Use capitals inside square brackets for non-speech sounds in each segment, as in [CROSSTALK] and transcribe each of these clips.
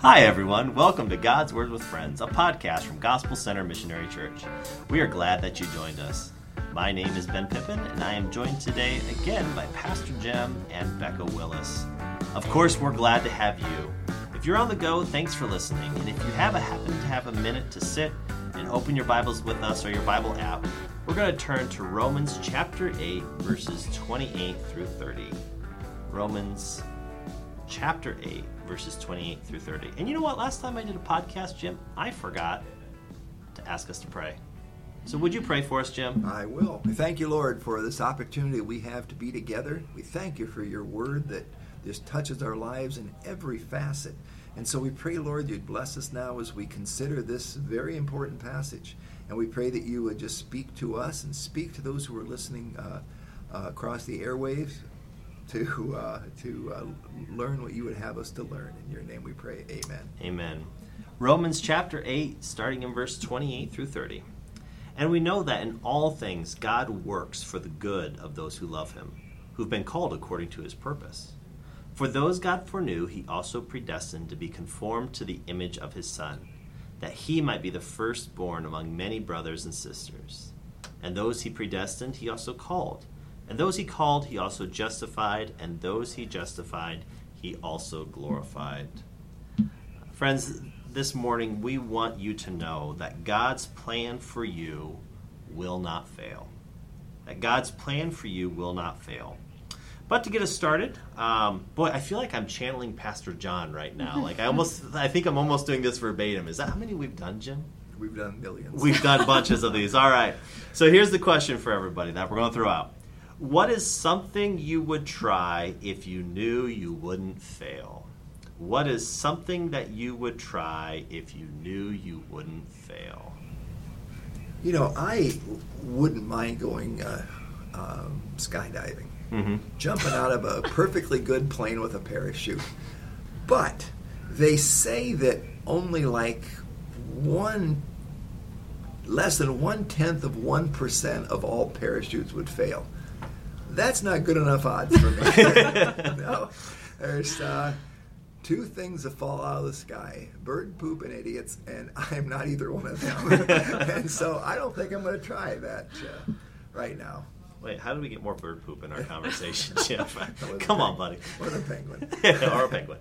Hi, everyone. Welcome to God's Word with Friends, a podcast from Gospel Center Missionary Church. We are glad that you joined us. My name is Ben Pippin, and I am joined today again by Pastor Jim and Becca Willis. Of course, we're glad to have you. If you're on the go, thanks for listening. And if you have a, happen to have a minute to sit and open your Bibles with us or your Bible app, we're going to turn to Romans chapter 8, verses 28 through 30. Romans chapter 8, verses 28 through 30. And you know what? Last time I did a podcast, Jim, I forgot to ask us to pray. So would you pray for us, Jim? I will. We thank you, Lord, for this opportunity we have to be together. We thank you for your word that just touches our lives in every facet. And so we pray, Lord, you'd bless us now as we consider this very important passage. And we pray that you would just speak to us and speak to those who are listening uh, uh, across the airwaves to uh, to uh, learn what you would have us to learn. In your name we pray. Amen. Amen. Romans chapter 8, starting in verse 28 through 30. And we know that in all things God works for the good of those who love him, who've been called according to his purpose. For those God foreknew, he also predestined to be conformed to the image of his Son, that he might be the firstborn among many brothers and sisters. And those he predestined, he also called. And those he called, he also justified. And those he justified, he also glorified. Friends, this morning we want you to know that God's plan for you will not fail. That God's plan for you will not fail. But to get us started, um, boy, I feel like I'm channeling Pastor John right now. [LAUGHS] Like I almost, I think I'm almost doing this verbatim. Is that how many we've done, Jim? We've done millions. We've done [LAUGHS] bunches of these. All right. So here's the question for everybody that we're going to throw out. What is something you would try if you knew you wouldn't fail? What is something that you would try if you knew you wouldn't fail? You know, I wouldn't mind going uh, um, skydiving, Mm-hmm. jumping out of a perfectly good plane with a parachute. But they say that only like one, less than one tenth of one percent of all parachutes would fail. That's not good enough odds for me. [LAUGHS] [LAUGHS] no, there's uh, two things that fall out of the sky: bird poop and idiots, and [LAUGHS] I'm not either one of them. and so I don't think I'm going to try that uh, right now. Wait, how do we get more bird poop in our conversation, Jeff? Come on, peng- buddy. With a penguin. or a penguin.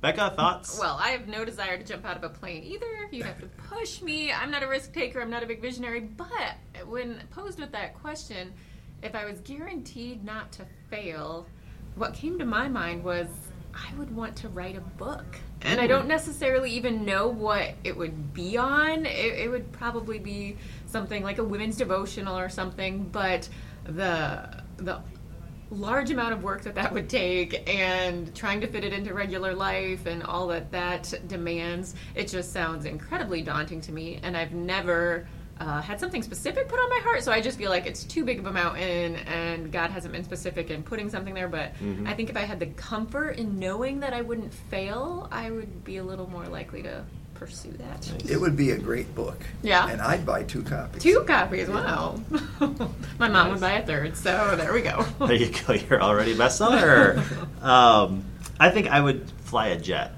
Becca, thoughts? Well, I have no desire to jump out of a plane either. You'd have to push me. I'm not a risk taker. I'm not a big visionary. But when posed with that question, if I was guaranteed not to fail, what came to my mind was I would want to write a book. And I don't necessarily even know what it would be on. It, it would probably be something like a women's devotional or something. But the the large amount of work that that would take and trying to fit it into regular life and all that that demands it just sounds incredibly daunting to me and i've never uh, had something specific put on my heart so i just feel like it's too big of a mountain and god hasn't been specific in putting something there but i think if i had the comfort in knowing that i wouldn't fail i would be a little more likely to pursue that It would be a great book. Yeah. And I'd buy two copies. two copies wow [LAUGHS] my mom would buy a third so there we go There you go. You're already a bestseller. [LAUGHS] um, I think I would fly a jet,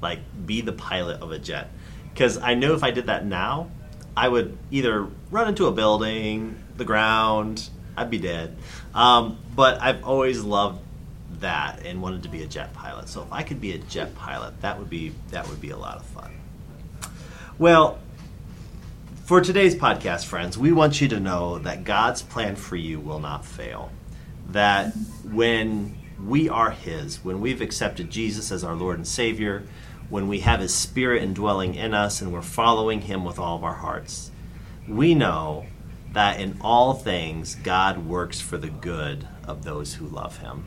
like be the pilot of a jet, because I know if I did that now, I would either run into a building, the ground, I'd be dead. Um, but I've always loved that and wanted to be a jet pilot. So if I could be a jet pilot, that would be that would be a lot of fun. Well, for today's podcast, friends, we want you to know that God's plan for you will not fail. That when we are His, when we've accepted Jesus as our Lord and Savior, when we have His Spirit indwelling in us and we're following Him with all of our hearts, we know that in all things God works for the good of those who love Him.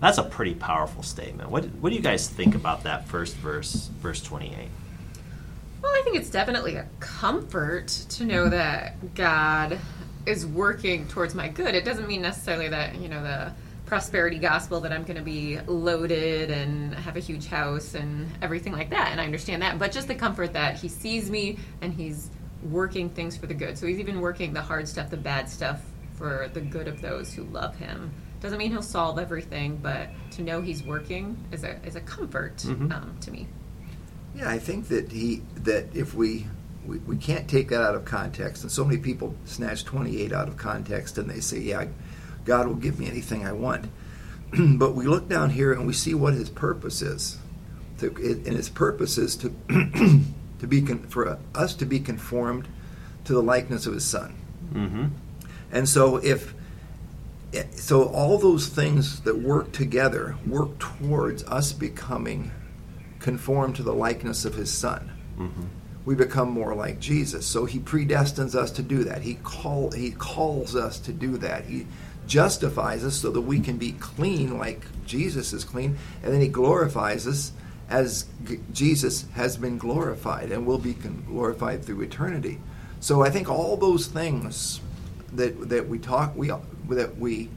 That's a pretty powerful statement. What, what do you guys think about that first verse, verse 28? Well, I think it's definitely a comfort to know that God is working towards my good. It doesn't mean necessarily that, you know, the prosperity gospel that I'm going to be loaded and have a huge house and everything like that. And I understand that. But just the comfort that He sees me and He's working things for the good. So He's even working the hard stuff, the bad stuff for the good of those who love Him. Doesn't mean he'll solve everything, but to know he's working is a is a comfort Mhm. um, to me. Yeah, I think that he that if we, we we can't take that out of context, and so many people snatch 28 out of context and they say, "Yeah, God will give me anything I want," [CLEARS THROAT] but we look down here and we see what His purpose is, to, and His purpose is to [CLEARS THROAT] to be con, for us to be conformed to the likeness of His Son. Mm-hmm. And so if so all those things that work together work towards us becoming conformed to the likeness of his son. Mm-hmm. We become more like Jesus. So he predestines us to do that. He call he calls us to do that. He justifies us so that we can be clean like Jesus is clean, and then he glorifies us as G- Jesus has been glorified and will be glorified through eternity. So I think all those things that that we talk we that we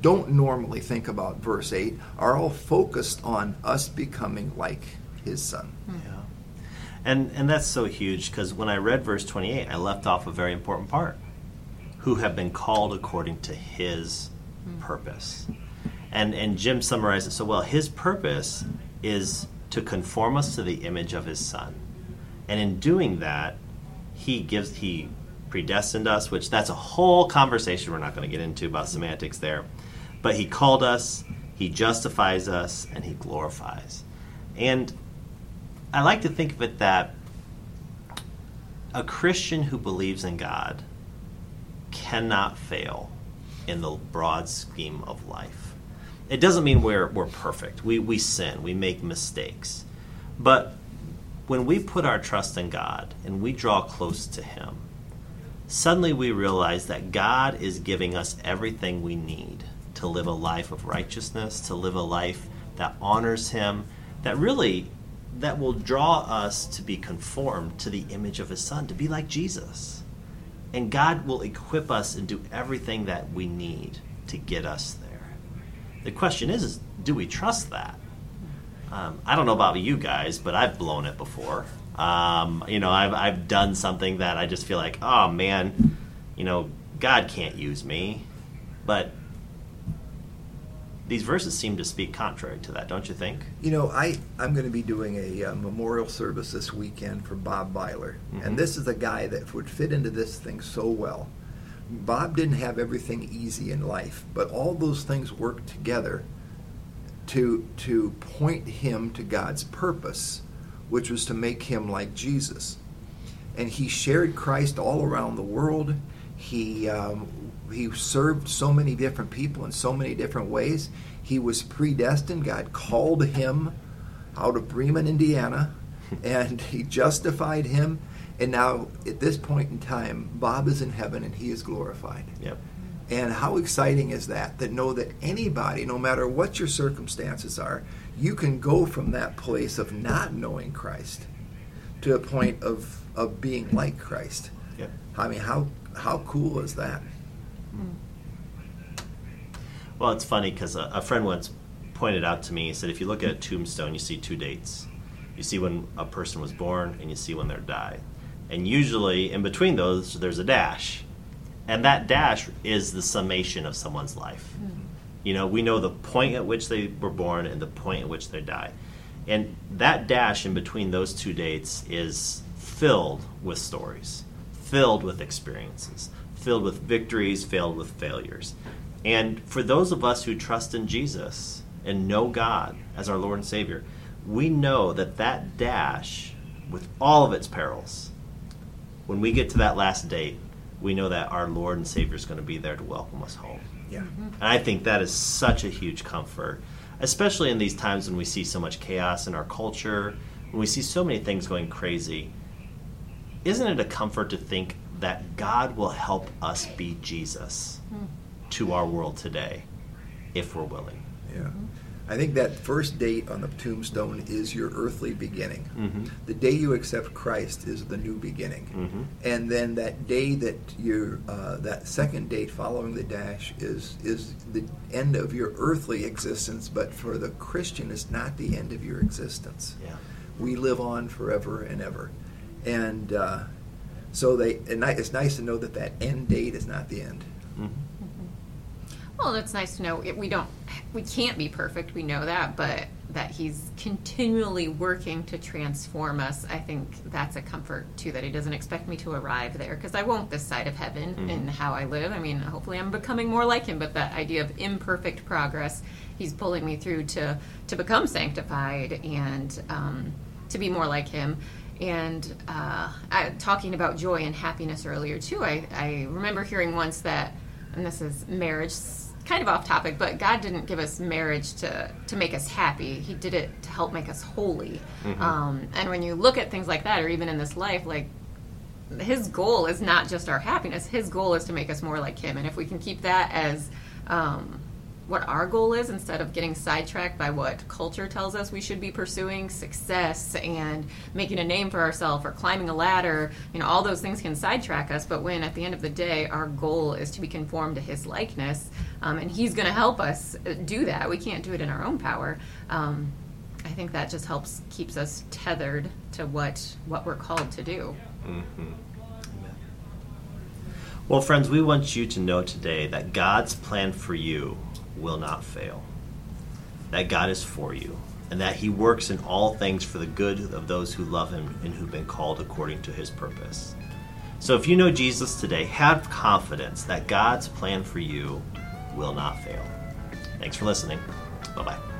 don't normally think about verse 8 are all focused on us becoming like his son. Hmm. Yeah. And and that's so huge because when I read verse 28, I left off a very important part. Who have been called according to his purpose. And and Jim summarized it so well. His purpose is to conform us to the image of his son. And in doing that, he gives he predestined us, which that's a whole conversation we're not going to get into about semantics there. But he called us, he justifies us, and he glorifies. And I like to think of it that a Christian who believes in God cannot fail in the broad scheme of life. It doesn't mean we're, we're perfect. We, we sin, we make mistakes. But when we put our trust in God and we draw close to Him, suddenly we realize that God is giving us everything we need to live a life of righteousness, to live a life that honors Him, that really that will draw us to be conformed to the image of His Son, to be like Jesus. And God will equip us and do everything that we need to get us there. The question is, is do we trust that? Um, I don't know about you guys, but I've blown it before. Um, you know, I've, I've done something that I just feel like, oh man, you know, God can't use me. But these verses seem to speak contrary to that, don't you think? You know, I, I'm going to be doing a uh, memorial service this weekend for Bob Byler. Mhm. And this is a guy that would fit into this thing so well. Bob didn't have everything easy in life, but all those things worked together to, to point him to God's purpose, which was to make him like Jesus. And he shared Christ all around the world. He, um, he served so many different people in so many different ways. He was predestined. God called him out of Bremen, Indiana, [LAUGHS] and he justified him. And now, at this point in time, Bob is in heaven and he is glorified. Yep. And how exciting is that? That know that anybody, no matter what your circumstances are, you can go from that place of not knowing Christ to a point of, of being like Christ. Yep. I mean, how how cool is that? Hmm. Well, it's funny because a, a friend once pointed out to me, he said, if you look at a tombstone, you see two dates. You see when a person was born and you see when they died. And usually in between those, there's a dash. And that dash is the summation of someone's life. Hmm. You know, we know the point at which they were born and the point at which they die. And that dash in between those two dates is filled with stories, filled with experiences, filled with victories, filled with failures. And for those of us who trust in Jesus and know God as our Lord and Savior, we know that that dash, with all of its perils, when we get to that last date, we know that our Lord and Savior is going to be there to welcome us home. Yeah. Mm-hmm. And I think that is such a huge comfort, especially in these times when we see so much chaos in our culture, when we see so many things going crazy. Isn't it a comfort to think that God will help us be Jesus to our world today if we're willing? Yeah. I think that first date on the tombstone is your earthly beginning. Mhm. The day you accept Christ is the new beginning. Mhm. And then that day that you uh, that second date following the dash is is the end of your earthly existence, but for the Christian it's not the end of your existence. Yeah. We live on forever and ever. And uh, so they it's nice to know that that end date is not the end. Mhm. Well, Well, it's nice to know it, we don't, we can't be perfect. We know that, but that He's continually working to transform us. I think that's a comfort too. That He doesn't expect me to arrive there because I won't this side of heaven Mm-hmm. in how I live. I mean, hopefully, I'm becoming more like Him. But that idea of imperfect progress, He's pulling me through to to become sanctified and um, to be more like Him. And uh, I, talking about joy and happiness earlier too, I, I remember hearing once that, and this is marriage, kind of off topic, but God didn't give us marriage to to make us happy. He did it to help make us holy. Um, and when you look at things like that, or even in this life, like his goal is not just our happiness. His goal is to make us more like him. And if we can keep that as um, what our goal is, instead of getting sidetracked by what culture tells us we should be pursuing, success and making a name for ourselves or climbing a ladder, you know, all those things can sidetrack us. But when at the end of the day, our goal is to be conformed to his likeness, um, and he's going to help us uh, do that. We can't do it in our own power. Um, I think that just helps keeps us tethered to what what we're called to do. Well, friends, we want you to know today that God's plan for you will not fail. That God is for you, and that He works in all things for the good of those who love Him and who've been called according to His purpose. So if you know Jesus today, have confidence that God's plan for you will not fail. Thanks for listening. Bye bye.